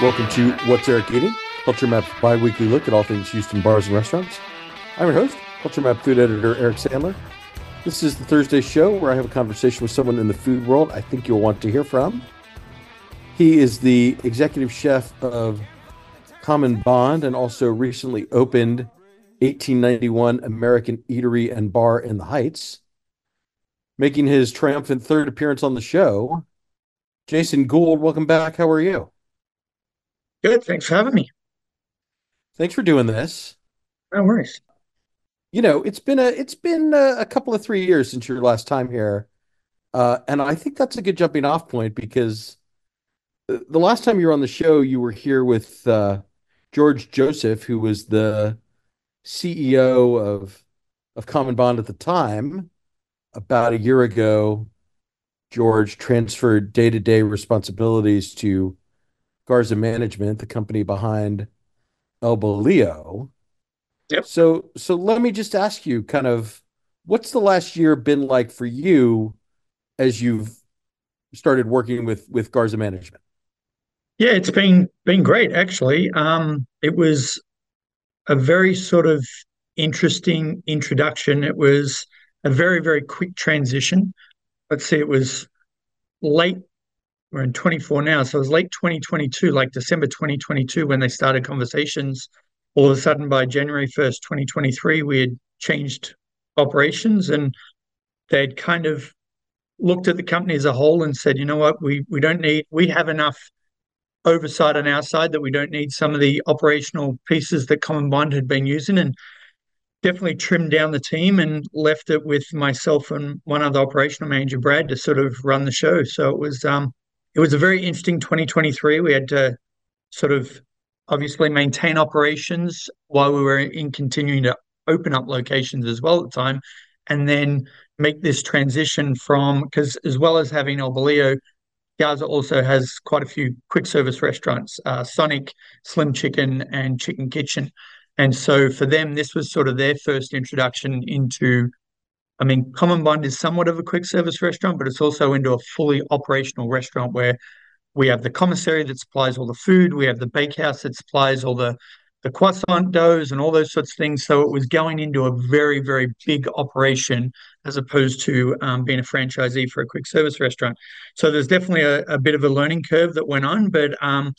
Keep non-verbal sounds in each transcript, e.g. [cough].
Welcome to What's Eric Eating, Culture Map's bi-weekly look at all things Houston bars and restaurants. I'm your host, Culture Map food editor Eric Sandler. This is the Thursday show where I have a conversation with someone in the food world I think you'll want to hear from. He is the executive chef of Common Bond and also recently opened 1891 American Eatery and Bar in the Heights. Making his triumphant third appearance on the show, Jason Gould. Welcome back. How are you? Good. Thanks for having me. Thanks for doing this. No worries. You know, it's been a it's been a, a couple of three years since your last time here, uh, and I think that's a good jumping off point because the last time you were on the show, you were here with uh, George Joseph, who was the CEO of of Common Bond at the time. About a year ago, George transferred day to day responsibilities to Garza Management, the company behind El Bolillo. Yep. So so let me just ask you kind of what's the last year been like for you as you've started working with with Garza Management? Yeah, it's been been great actually. Um, it was a very sort of interesting introduction. It was a very very quick transition. Let's see, it was late we're in 24 now. So it was late 2022, like December 2022, when they started conversations. All of a sudden, by January 1st, 2023, we had changed operations and they'd kind of looked at the company as a whole and said, you know what, we we don't need, we have enough oversight on our side that we don't need some of the operational pieces that Common Bond had been using and definitely trimmed down the team and left it with myself and one other operational manager, Brad, to sort of run the show. So it was um, it was a very interesting 2023. We had to sort of obviously maintain operations while we were in continuing to open up locations as well at the time, and then make this transition from because as well as having El Bolillo, Garza also has quite a few quick service restaurants, uh, Sonic, Slim Chicken, and Chicken Kitchen. And so for them, this was sort of their first introduction into I mean, Common Bond is somewhat of a quick service restaurant, but it's also into a fully operational restaurant where we have the commissary that supplies all the food, we have the bakehouse that supplies all the the croissant doughs and all those sorts of things. So it was going into a very, very big operation as opposed to um, being a franchisee for a quick service restaurant. So there's definitely a, a bit of a learning curve that went on, but um,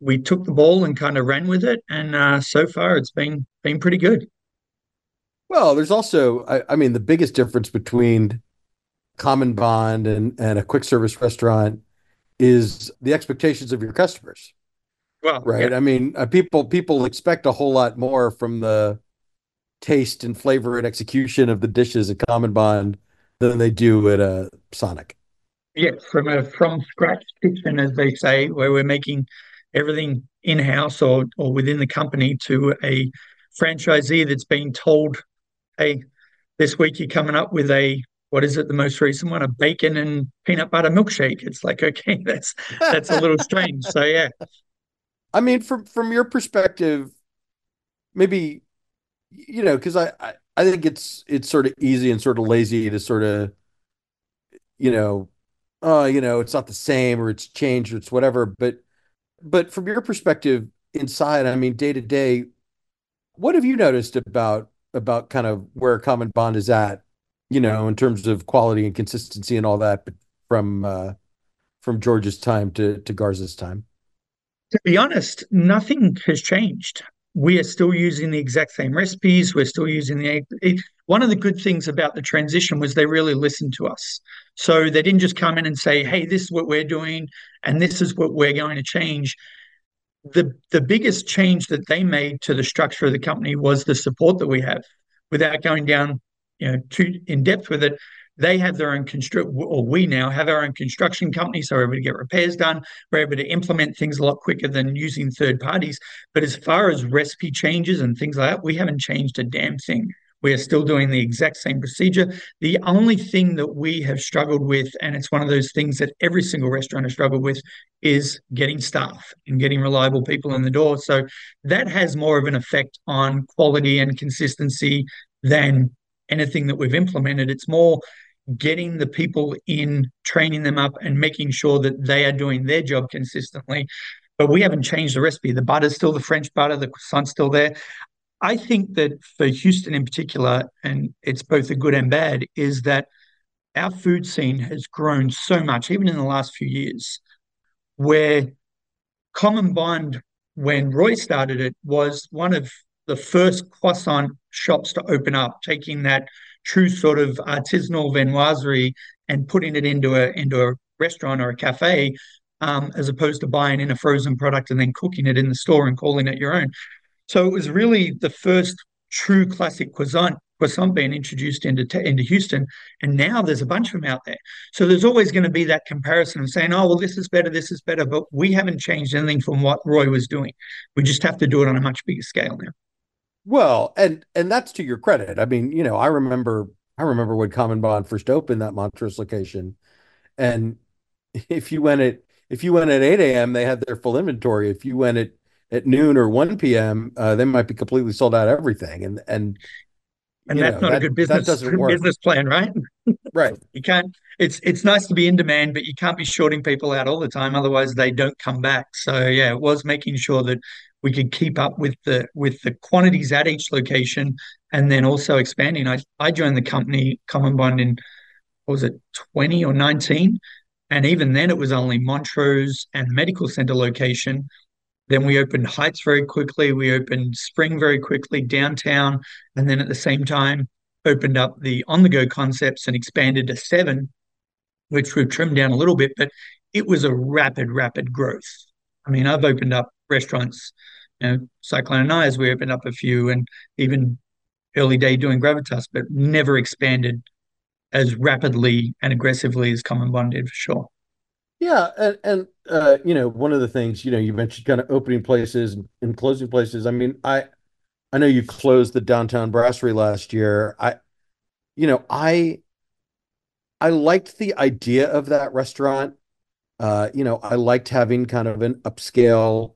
we took the ball and kind of ran with it, and uh, so far it's been been pretty good. Well, there's also, I, I, mean, the biggest difference between Common Bond and, and a quick service restaurant is the expectations of your customers. Well, right. Yeah. I mean, uh, people people expect a whole lot more from the taste and flavor and execution of the dishes at Common Bond than they do at a Sonic. Yeah, from a from scratch kitchen, as they say, where we're making everything in house or or within the company to a franchisee that's been told hey, this week you're coming up with a what is it the most recent one? A bacon and peanut butter milkshake. It's like [laughs] okay that's that's a little strange. So yeah. I mean from from your perspective maybe you know because I, I i think it's it's sort of easy and sort of lazy to sort of you know oh you know it's not the same or it's changed or it's whatever. But but from your perspective inside i mean day to day what have you noticed about about kind of where Common Bond is at, you know, in terms of quality and consistency and all that, but from uh, from George's time to to Garza's time. To be honest, nothing has changed. We are still using the exact same recipes. We're still using the. It, one of the good things about the transition was they really listened to us. So they didn't just come in and say, "Hey, this is what we're doing, and this is what we're going to change." The the biggest change that they made to the structure of the company was the support that we have. Without going down, you know, too in depth with it, they have their own construct, or we now have our own construction company, so we're able to get repairs done. We're able to implement things a lot quicker than using third parties. But as far as recipe changes and things like that, we haven't changed a damn thing. We are still doing the exact same procedure. The only thing that we have struggled with, and it's one of those things that every single restaurant has struggled with, is getting staff and getting reliable people in the door. So that has more of an effect on quality and consistency than anything that we've implemented. It's more getting the people in, training them up, and making sure that they are doing their job consistently. but we haven't changed the recipe. The butter's still the French butter, the croissant's still there. I think that for Houston in particular, and it's both a good and bad, is that our food scene has grown so much, even in the last few years, where Common Bond, when Roy started it, was one of the first croissant shops to open up, taking that true sort of artisanal viennoiserie and putting it into a into a restaurant or a cafe, um, as opposed to buying in a frozen product and then cooking it in the store and calling it your own. So it was really the first true classic croissant croissant being introduced into into Houston, and now there's a bunch of them out there. So there's always going to be that comparison of saying, "Oh, well, this is better, this is better," but we haven't changed anything from what Roy was doing. We just have to do it on a much bigger scale now. Well, and and that's to your credit. I mean, you know, I remember I remember when Common Bond first opened that Montrose location, and [laughs] if you went at if you went at 8 a.m., they had their full inventory. If you went at at noon or 1 p.m., uh, they might be completely sold out everything. And and and that's know, not that, a good business [laughs] business plan, right? right. [laughs] You can't. It's it's nice to be in demand, but you can't be shorting people out all the time. Otherwise, they don't come back. So yeah, it was making sure that we could keep up with the with the quantities at each location, and then also expanding. I I joined the company Common Bond in what was it twenty or nineteen, and even then it was only Montrose and Medical Center location. Then we opened Heights very quickly. We opened Spring very quickly, downtown, and then at the same time opened up the on the go concepts and expanded to seven, which we've trimmed down a little bit, but it was a rapid, rapid growth. I mean, I've opened up restaurants, you know, Cyclone and I, as we opened up a few, and even early day doing Gravitas, but never expanded as rapidly and aggressively as Common Bond did for sure. Yeah, and and uh, you know, one of the things, you know, you mentioned kind of opening places and, closing places. I mean, I I know you closed the downtown brasserie last year. I you know, I I liked the idea of that restaurant. Uh, you know, I liked having kind of an upscale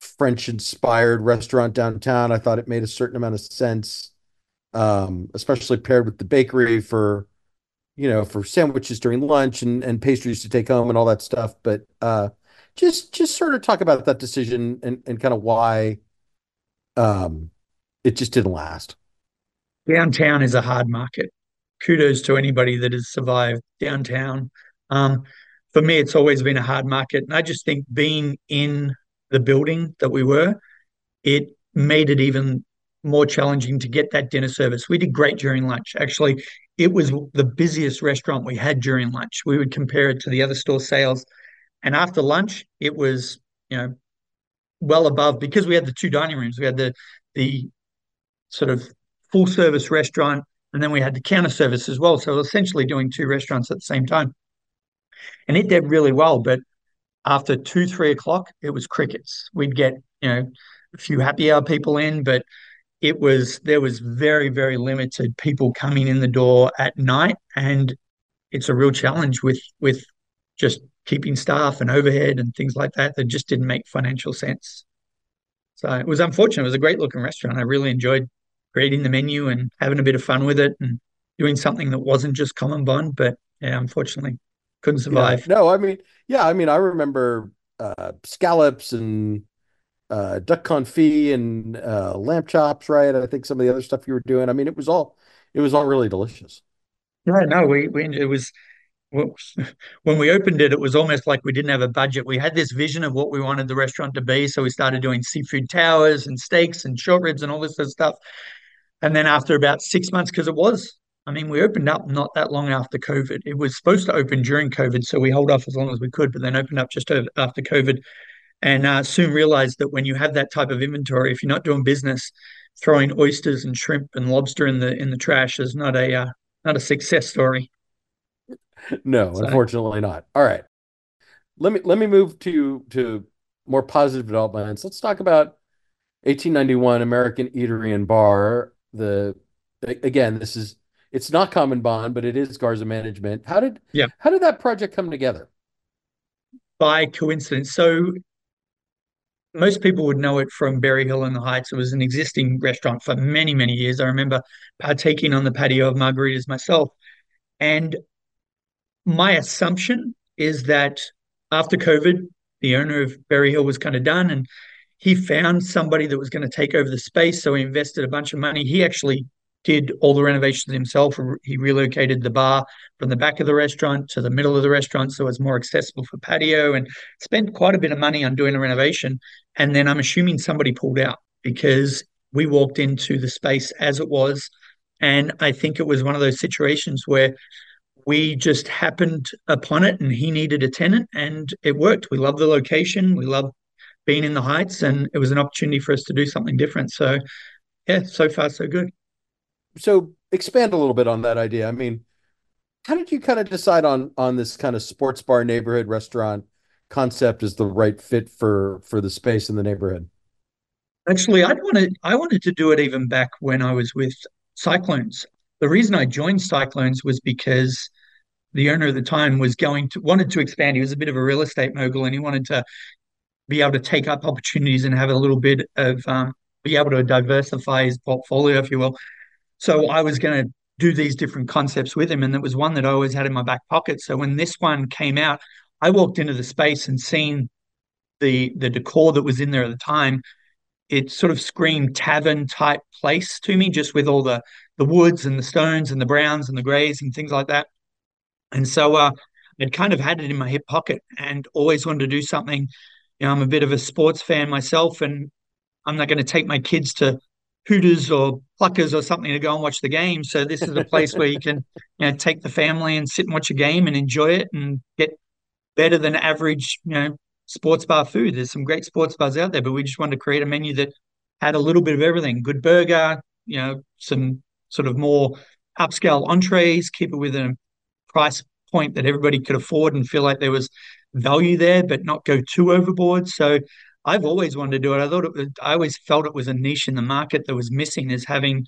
French inspired restaurant downtown. I thought it made a certain amount of sense, um, especially paired with the bakery for, you know, for sandwiches during lunch and, and pastries to take home and all that stuff. But uh, just just sort of talk about that decision and, and kind of why um, it just didn't last. Downtown is a hard market. Kudos to anybody that has survived downtown. Um, for me, it's always been a hard market. And I just think being in the building that we were, it made it even more challenging to get that dinner service. We did great during lunch. Actually, it was the busiest restaurant we had during lunch. We would compare it to the other store sales. And after lunch, it was, you know, well above because we had the two dining rooms. We had the the sort of full service restaurant and then we had the counter service as well. So essentially doing two restaurants at the same time. And it did really well. But after two, three o'clock, it was crickets. We'd get, you know, a few happy hour people in, but it was there was very, very limited people coming in the door at night. And it's a real challenge with with just keeping staff and overhead and things like that that just didn't make financial sense. So it was unfortunate. It was a great looking restaurant. I really enjoyed creating the menu and having a bit of fun with it and doing something that wasn't just common bond. But yeah, unfortunately, couldn't survive. Yeah, no, I mean, yeah, I mean, I remember uh, scallops and uh, duck confit and uh, lamb chops, right? I think some of the other stuff you were doing. I mean, it was all it was all really delicious. Yeah, no, we, we it was [laughs] when we opened it, it was almost like we didn't have a budget. We had this vision of what we wanted the restaurant to be, so we started doing seafood towers and steaks and short ribs and all this sort of stuff. And then after about six months, because it was I mean, we opened up not that long after COVID. It was supposed to open during COVID, so we held off as long as we could, but then opened up just after COVID, and uh, soon realized that when you have that type of inventory, if you're not doing business, throwing oysters and shrimp and lobster in the in the trash is not a uh, not a success story. No, so. unfortunately not. All right, let me let me move to to more positive developments. Let's talk about 1891 American Eatery and Bar. The again, this is it's not Common Bond, but it is Garza Management. How did yeah how did that project come together? By coincidence. So most people would know it from Berry Hill in the Heights. It was an existing restaurant for many, many years. I remember partaking on the patio of margaritas myself. And my assumption is that after COVID, the owner of Berry Hill was kind of done, and he found somebody that was going to take over the space. So he invested a bunch of money. He actually did all the renovations himself. He relocated the bar from the back of the restaurant to the middle of the restaurant so it's more accessible for patio and spent quite a bit of money on doing a renovation. And then I'm assuming somebody pulled out because we walked into the space as it was. And I think it was one of those situations where we just happened upon it and he needed a tenant and it worked. We love the location. We love being in the Heights and it was an opportunity for us to do something different. So, yeah, so far, so good so expand a little bit on that idea. I mean, how did you kind of decide on on this kind of sports bar neighborhood restaurant concept is the right fit for for the space in the neighborhood? Actually, I wanted I wanted to do it even back when I was with Cyclones. The reason I joined Cyclones was because the owner at the time was going to wanted to expand. He was a bit of a real estate mogul, and he wanted to be able to take up opportunities and have a little bit of um, be able to diversify his portfolio, if you will. So I was going to do these different concepts with him. And it was one that I always had in my back pocket. So when this one came out, I walked into the space and seen the the decor that was in there at the time. It sort of screamed tavern type place to me, just with all the the woods and the stones and the browns and the greys and things like that. And so uh, I'd kind of had it in my hip pocket and always wanted to do something. You know, I'm a bit of a sports fan myself, and I'm not going to take my kids to Hooters or Pluckers or something to go and watch the game. So this is a place where you can [laughs] you know take the family and sit and watch a game and enjoy it and get better than average you know sports bar food. There's some great sports bars out there, but we just wanted to create a menu that had a little bit of everything. Good burger, you know, some sort of more upscale entrees, keep it with a price point that everybody could afford and feel like there was value there, but not go too overboard. So I've always wanted to do it. I thought it was, I always felt it was a niche in the market that was missing is having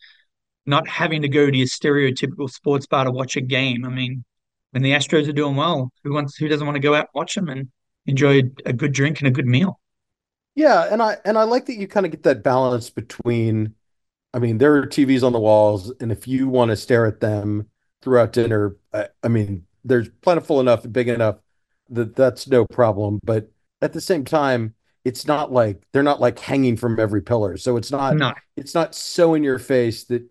not having to go to your stereotypical sports bar to watch a game. I mean, when the Astros are doing well, who wants who doesn't want to go out and watch them and enjoy a good drink and a good meal? Yeah, and I and I like that you kind of get that balance between I mean, there are TVs on the walls, and if you want to stare at them throughout dinner, I, I mean, there's plentiful enough and big enough that that's no problem. But at the same time, it's not like they're not like hanging from every pillar. So it's not no. it's not so in your face that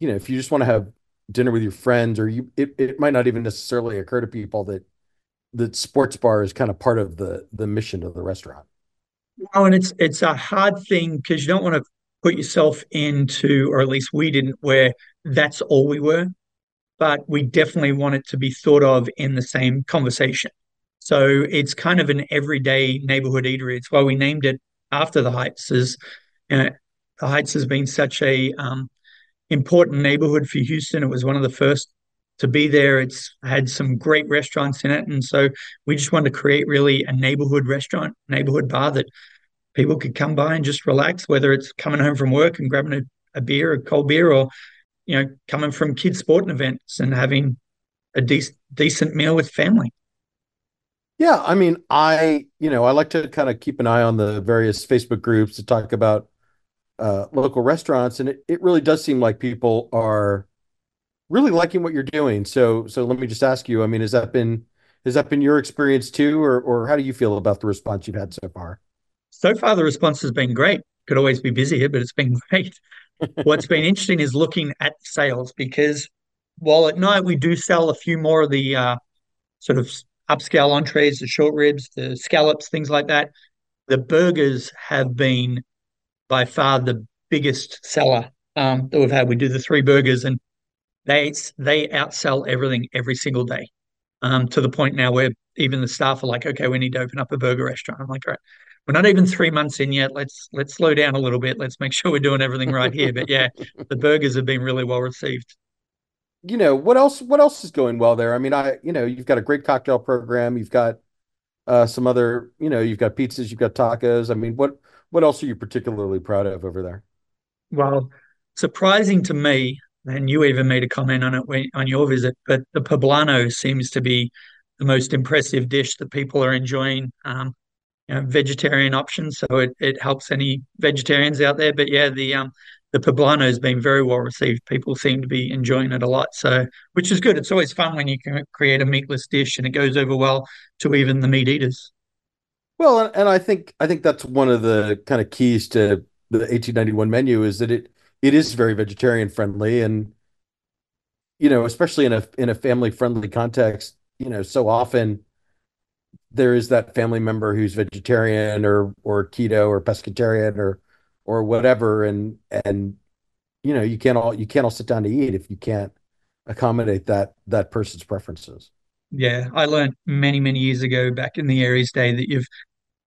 you know if you just want to have dinner with your friends or you it, it might not even necessarily occur to people that that sports bar is kind of part of the the mission of the restaurant. No, and it's it's a hard thing because you don't want to put yourself into, or at least we didn't, where that's all we were. But we definitely want it to be thought of in the same conversation. So it's kind of an everyday neighborhood eatery. It's why we named it after the Heights. Is you know, the Heights has been such a um, important neighborhood for Houston. It was one of the first to be there. It's had some great restaurants in it, and so we just wanted to create really a neighborhood restaurant, neighborhood bar that people could come by and just relax. Whether it's coming home from work and grabbing a, a beer, a cold beer, or you know, coming from kids' sporting events and having a decent decent meal with family. Yeah, I mean, I, you know, I like to kind of keep an eye on the various Facebook groups to talk about uh, local restaurants, and it, it really does seem like people are really liking what you're doing. So, so let me just ask you, I mean, has that been has that been your experience too, or or how do you feel about the response you've had so far? So far, the response has been great. Could always be busier, but it's been [laughs] great. What's been interesting is looking at sales because while at night we do sell a few more of the uh, sort of upscale entrees, the short ribs, the scallops, things like that. The burgers have been by far the biggest seller um, that we've had. We do the three burgers, and they they outsell everything every single day. Um, to the point now where even the staff are like, "Okay, we need to open up a burger restaurant." I'm like, "All right, we're not even three months in yet. Let's let's slow down a little bit. Let's make sure we're doing everything right here." But yeah, the burgers have been really well received you know, what else what else is going well there? I mean, I you know, you've got a great cocktail program, you've got uh some other, you know, you've got pizzas, you've got tacos. I mean, what what else are you particularly proud of over there? Well, surprising to me, and you even made a comment on it when, on your visit, but the poblano seems to be the most impressive dish that people are enjoying. Um, you know, vegetarian options, so it, it helps any vegetarians out there. But yeah, the um the poblano has been very well received. People seem to be enjoying it a lot. So, which is good. It's always fun when you can create a meatless dish and it goes over well to even the meat eaters. Well, and, I think I think that's one of the kind of keys to the 1891 menu is that it it is very vegetarian friendly and you know, especially in a in a family friendly context, you know, so often there is that family member who's vegetarian or or keto or pescatarian or or whatever and and you know, you can't all you can't all sit down to eat if you can't accommodate that that person's preferences. Yeah, I learned many, many years ago back in the Aries day that you've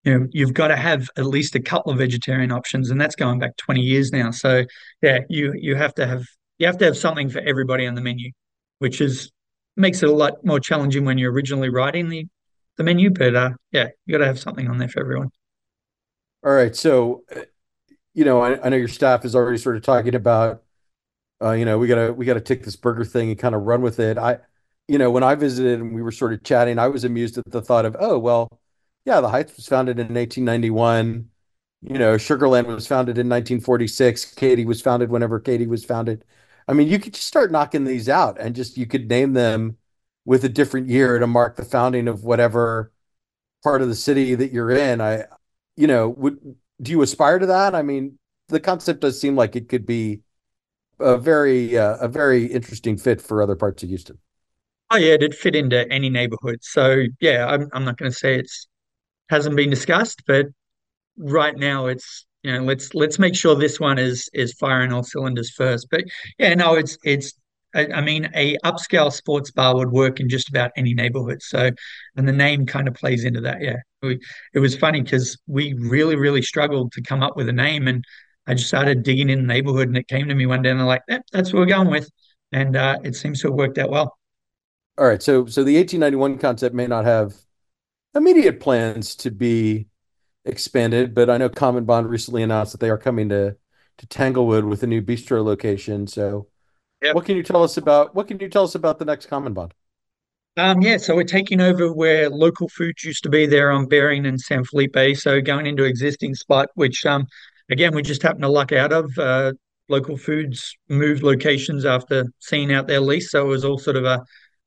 you know you've got to have at least a couple of vegetarian options, and that's going back 20 years now. So yeah, you you have to have you have to have something for everybody on the menu, which is makes it a lot more challenging when you're originally writing the the menu. But uh, yeah, you got to have something on there for everyone. All right, so you know, I, I know your staff is already sort of talking about uh, you know, we gotta we gotta take this burger thing and kind of run with it. I, you know, when I visited and we were sort of chatting, I was amused at the thought of, oh, well, yeah, the Heights was founded in 1891. You know, Sugarland was founded in 1946. Katy was founded whenever Katy was founded. I mean, you could just start knocking these out and just you could name them with a different year to mark the founding of whatever part of the city that you're in. I, you know, would do you aspire to that? I mean, the concept does seem like it could be a very uh, a very interesting fit for other parts of Houston. Oh yeah, it'd fit into any neighborhood. So yeah, I'm I'm not going to say it's hasn't been discussed, but right now it's you know let's let's make sure this one is is firing all cylinders first. But yeah, no, it's it's I, mean a upscale sports bar would work in just about any neighborhood. So and the name kind of plays into that. Yeah, we, it was funny because we really really struggled to come up with a name, and I just started digging in the neighborhood, and it came to me one day, and I'm like, eh, that's what we're going with, and uh, it seems to have worked out well. All right, so so the 1891 concept may not have immediate plans to be expanded, but I know Common Bond recently announced that they are coming to to Tanglewood with a new bistro location. So, Yep. what can you tell us about what can you tell us about the next Common Bond? Um, yeah, so we're taking over where local foods used to be there on Bering and San Felipe. So going into existing spot, which um, again we just happened to luck out of. Uh, local foods moved locations after seeing out their lease, so it was all sort of a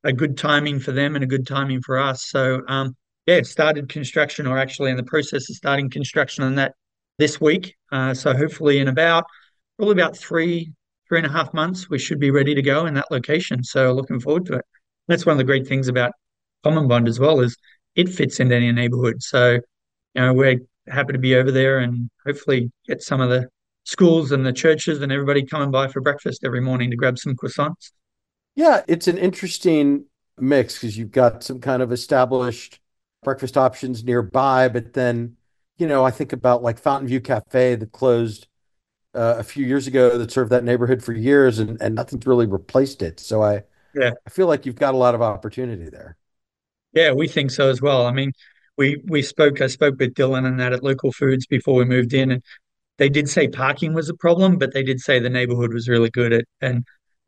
a good timing for them and a good timing for us. So um, yeah, started construction, or actually in the process of starting construction on that this week. Uh, so hopefully in about probably about three three and a half months, we should be ready to go in that location. So looking forward to it. That's one of the great things about Common Bond as well is it fits into any neighborhood. So, you know, we're happy to be over there and hopefully get some of the schools and the churches and everybody coming by for breakfast every morning to grab some croissants. Yeah, it's an interesting mix because you've got some kind of established breakfast options nearby, but then, you know, I think about like Fountain View Cafe that closed uh, a few years ago that served that neighborhood for years and, and nothing's really replaced it. So I, Yeah. I feel like you've got a lot of opportunity there. Yeah, we think so as well. I mean, we we spoke, I spoke with Dylan and that at Local Foods before we moved in, and they did say parking was a problem, but they did say the neighborhood was really good at, and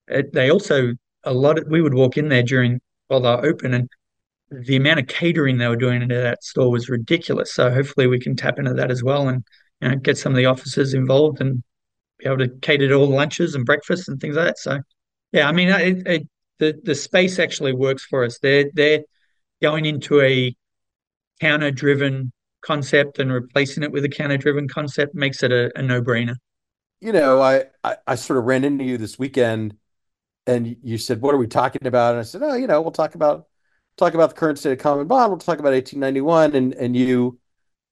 it, they also a lot of, we would walk in there during while they're open and the amount of catering they were doing into that store was ridiculous. So hopefully we can tap into that as well and you know get some of the officers involved and be able to cater to all the lunches and breakfasts and things like that. So yeah, I mean it, it, the the space actually works for us. They're they're going into a counter driven concept and replacing it with a counter driven concept makes it a, a no brainer. You know, I, I, I sort of ran into you this weekend and you said, what are we talking about? And I said, oh, you know, we'll talk about talk about the current state of common bond. We'll talk about 1891. And and you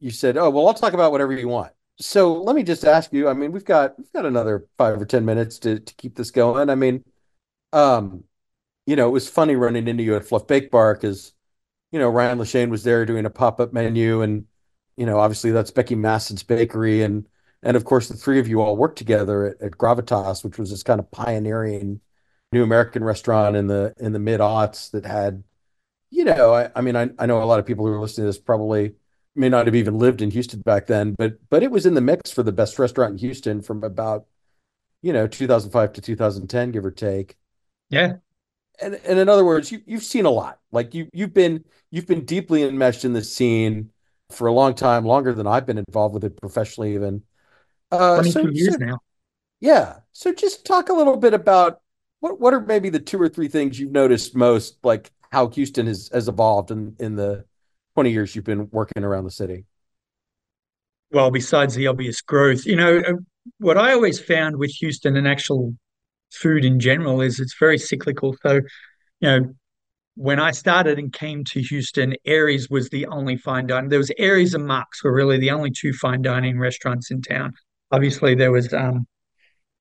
you said, oh, well, I'll talk about whatever you want. So let me just ask you, I mean, we've got we've got another five or 10 minutes to, to keep this going. I mean, um, you know, it was funny running into you at Fluff Bake Bar because, you know, Ryan Lachaine was there doing a pop-up menu and, you know, obviously that's Becky Masson's bakery and and of course the three of you all worked together at, at Gravitas, which was this kind of pioneering new American restaurant in the in the mid aughts that had, you know, I, I mean, I, I know a lot of people who are listening to this probably may not have even lived in Houston back then, but but it was in the mix for the best restaurant in Houston from about, you know, 2005 to 2010, give or take. Yeah, And and in other words, you you've seen a lot. Like you you've been you've been deeply enmeshed in the scene for a long time, longer than I've been involved with it professionally even. Uh, so 22 so years now. Yeah. So just talk a little bit about what what are maybe the two or three things you've noticed most, like how Houston has has evolved in in the 20 years you've been working around the city. well, besides the obvious growth, you know, uh, what I always found with Houston and actual food in general is it's very cyclical. So, you know, when I started and came to Houston, Aries was the only fine dining. There was Aries and Marks were really the only two fine dining restaurants in town. Obviously, there was um,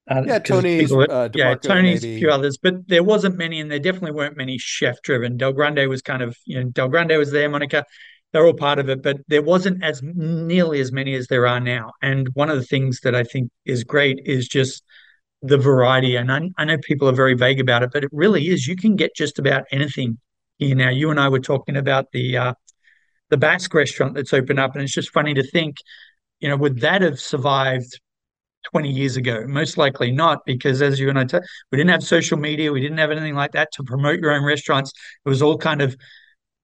uh, Yeah, Tony's, people, uh, yeah, Tony's, a few others, but there wasn't many, and there definitely weren't many chef driven. Del Grande was kind of, you know, Del Grande was there, Monica, they're all part of it, but there wasn't as nearly as many as there are now. And one of the things that I think is great is just the variety. And I, I know people are very vague about it, but it really is. You can get just about anything here now. You and I were talking about the uh, the Basque restaurant that's opened up, and it's just funny to think, you know, would that have survived 20 years ago? Most likely not, because as you and I, t- we didn't have social media, we didn't have anything like that to promote your own restaurants. It was all kind of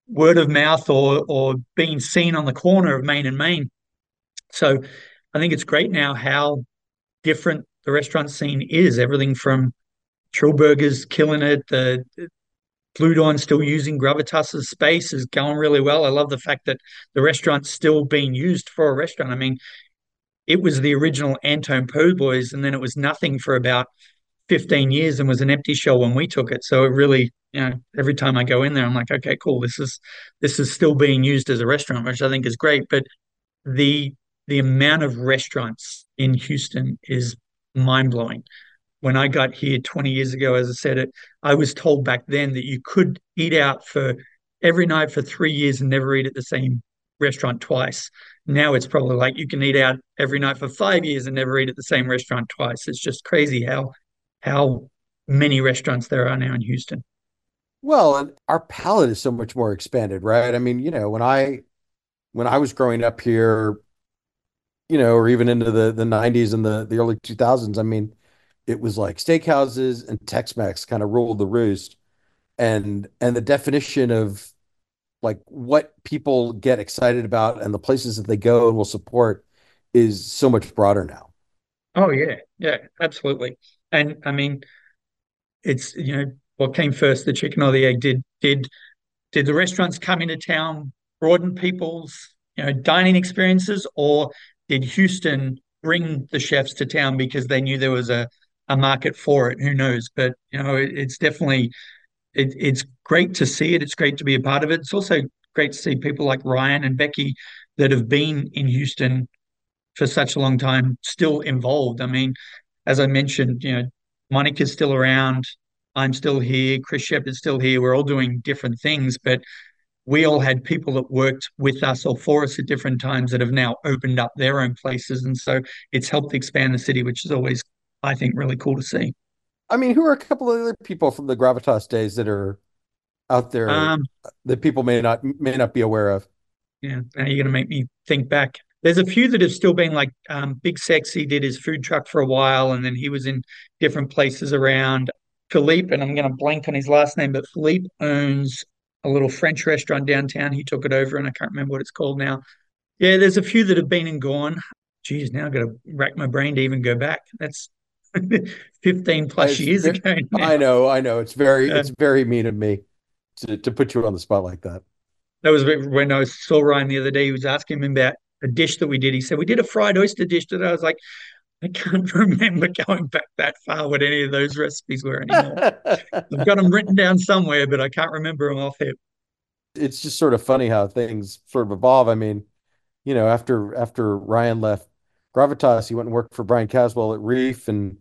word of mouth or or being seen on the corner of Main and Main. So I think it's great now how different the restaurant scene is. Everything from Trillburgers killing it, the Blue still using Gravitas's space is going really well. I love the fact that the restaurant's still being used for a restaurant. I mean, it was the original Antone Po' Boys, and then it was nothing for about 15 years and was an empty shell when we took it. So it really, you know, every time I go in there, I'm like, okay, cool. This is this is still being used as a restaurant, which I think is great. But the the amount of restaurants in Houston is mind blowing. When I got here 20 years ago, as I said it, I was told back then that you could eat out for every night for three years and never eat at the same restaurant twice. Now it's probably like you can eat out every night for five years and never eat at the same restaurant twice. It's just crazy how how many restaurants there are now in Houston. Well, and our palate is so much more expanded, right? I mean, you know, when I when I was growing up here, you know, or even into the the 90s and the the early 2000s, I mean, it was like steakhouses and Tex-Mex kind of ruled the roost. And and the definition of like what people get excited about and the places that they go and will support is so much broader now. Oh yeah, yeah, absolutely. And I mean, it's you know what came first, the chicken or the egg? Did did did the restaurants come into town broaden people's you know dining experiences, or did Houston bring the chefs to town because they knew there was a a market for it? Who knows? But you know, it, it's definitely it, it's great to see it. It's great to be a part of it. It's also great to see people like Ryan and Becky that have been in Houston for such a long time still involved. I mean, as I mentioned, you know, Monica's still around. I'm still here. Chris Shepard's still here. We're all doing different things, but we all had people that worked with us or for us at different times that have now opened up their own places. And so it's helped expand the city, which is always, I think, really cool to see. I mean, who are a couple of other people from the Gravitas days that are out there Um, that people may not may not be aware of? Yeah, now you're going to make me think back. There's a few that have still been like um, Big Sexy did his food truck for a while, and then he was in different places around. Philippe, and I'm going to blank on his last name, but Philippe owns a little French restaurant downtown. He took it over, and I can't remember what it's called now. Yeah, there's a few that have been and gone. Geez, now I've got to rack my brain to even go back. That's [laughs] 15 plus years ago now. I know, I know. It's very it's very mean of me to to put you on the spot like that. That was when I saw Ryan the other day. He was asking him about a dish that we did. He said, We did a fried oyster dish today. I was like, I can't [laughs] remember going back that far what any of those recipes were anymore. [laughs] I've got them written down somewhere, but I can't remember them off hip. It's just sort of funny how things sort of evolve. I mean, you know, after after Ryan left Gravitas, he went and worked for Bryan Caswell at Reef, and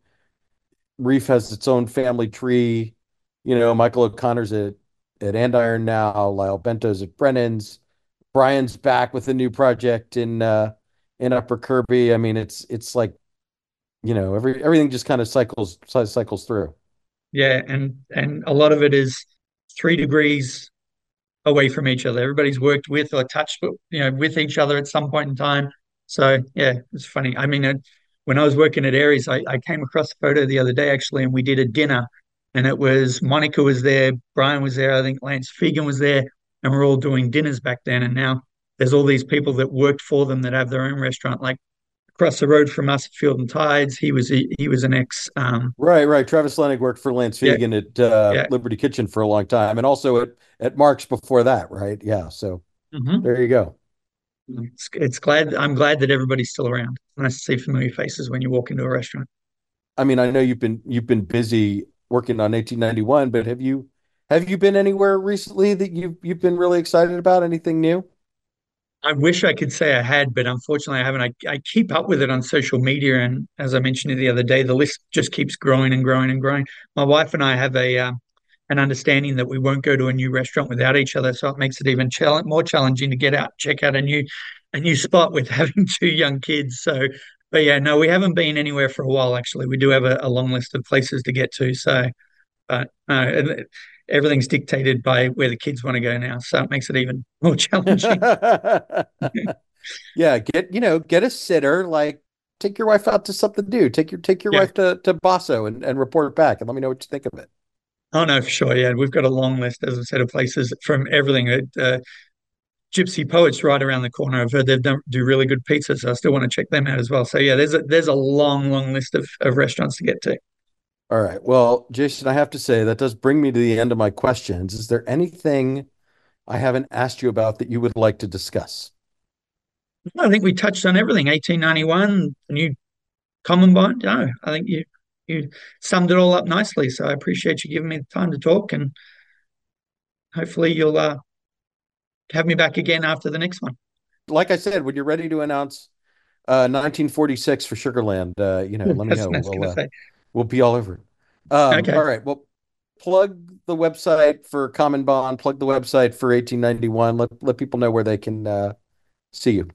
Reef has its own family tree. You know, Michael O'Connor's at at Andiron now, Lyle Bento's at Brennan's. Bryan's back with a new project in uh in Upper Kirby. I mean, it's it's like, you know, every everything just kind of cycles cycles through. Yeah, and and a lot of it is three degrees away from each other. Everybody's worked with or touched, you know, with each other at some point in time. So yeah, it's funny. I mean, it, when I was working at Aries, I, I came across a photo the other day actually, and we did a dinner, and it was Monica was there, Bryan was there, I think Lance Fegen was there, and we're all doing dinners back then. And now there's all these people that worked for them that have their own restaurant, like across the road from us, at Field and Tides. He was he, he was an ex. Um, Right, right. Travis Lenig worked for Lance yeah, Fegen at uh, yeah. Liberty Kitchen for a long time, and also at at Mark's before that, right? Yeah. So hmm there you go. It's, it's glad I'm glad that everybody's still around. It's nice to see familiar faces when you walk into a restaurant. I mean, I know you've been you've been busy working on 1891, but have you have you been anywhere recently that you've you've been really excited about? Anything new? I wish I could say I had, but unfortunately I haven't. I, I keep up with it on social media, and as I mentioned the other day, the list just keeps growing and growing and growing. My wife and I have a uh, an understanding that we won't go to a new restaurant without each other, so it makes it even challenge, more challenging to get out, check out a new a new spot with [laughs] having two young kids. So, but yeah, no, we haven't been anywhere for a while. Actually, we do have a, a long list of places to get to. So, but no, everything's dictated by where the kids want to go now. So it makes it even [laughs] more challenging. [laughs] yeah, get you know, get a sitter, like take your wife out to something to do. Take your take your yeah. wife to, to Basso and, and report back and let me know what you think of it. Oh no, for sure. Yeah, we've got a long list, as I said, of places from everything. Uh, Gypsy Poets right around the corner. I've heard they do really good pizza, so I still want to check them out as well. So yeah, there's a there's a long, long list of, of restaurants to get to. All right. Well, Jason, I have to say that does bring me to the end of my questions. Is there anything I haven't asked you about that you would like to discuss? I think we touched on everything. 1891, the new common bond. No, I think you you summed it all up nicely. So I appreciate you giving me the time to talk, and hopefully you'll uh, have me back again after the next one. Like I said, when you're ready to announce uh, 1946 for Sugarland, uh, you know, [laughs] let me know. We'll, uh, we'll, be all over it. Um, okay. All right. Well, plug the website for Common Bond. Plug the website for 1891. Let let people know where they can uh, see you.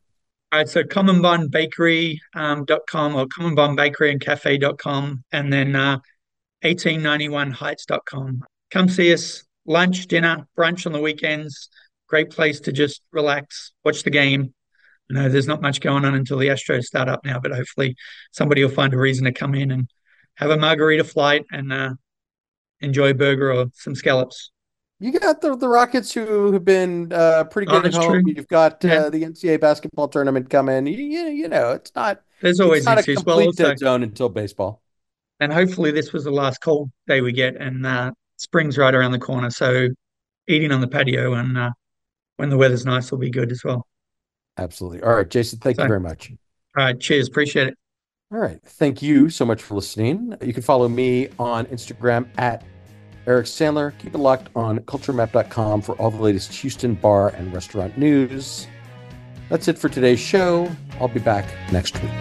All right, so commonbondbakery.com um, or commonbondbakery and cafe.com and then uh, 1891heights.com. Come see us, lunch, dinner, brunch on the weekends. Great place to just relax, watch the game. You know, there's not much going on until the Astros start up now, but hopefully somebody will find a reason to come in and have a margarita flight and uh, enjoy a burger or some scallops. You got the, the Rockets who have been uh, pretty oh, good oh, at home. True. You've got yeah. uh, the NCAA basketball tournament coming. You, you, you know, it's not. There's always not a complete well, also, zone until baseball. And hopefully, this was the last cold day we get, and uh, spring's right around the corner. So, eating on the patio and uh, when the weather's nice will be good as well. Absolutely. All right, Jason, thank so, you very much. All right, cheers. Appreciate it. All right. Thank you so much for listening. You can follow me on Instagram at Eric Sandler. Keep it locked on culturemap.com for all the latest Houston bar and restaurant news. That's it for today's show. I'll be back next week.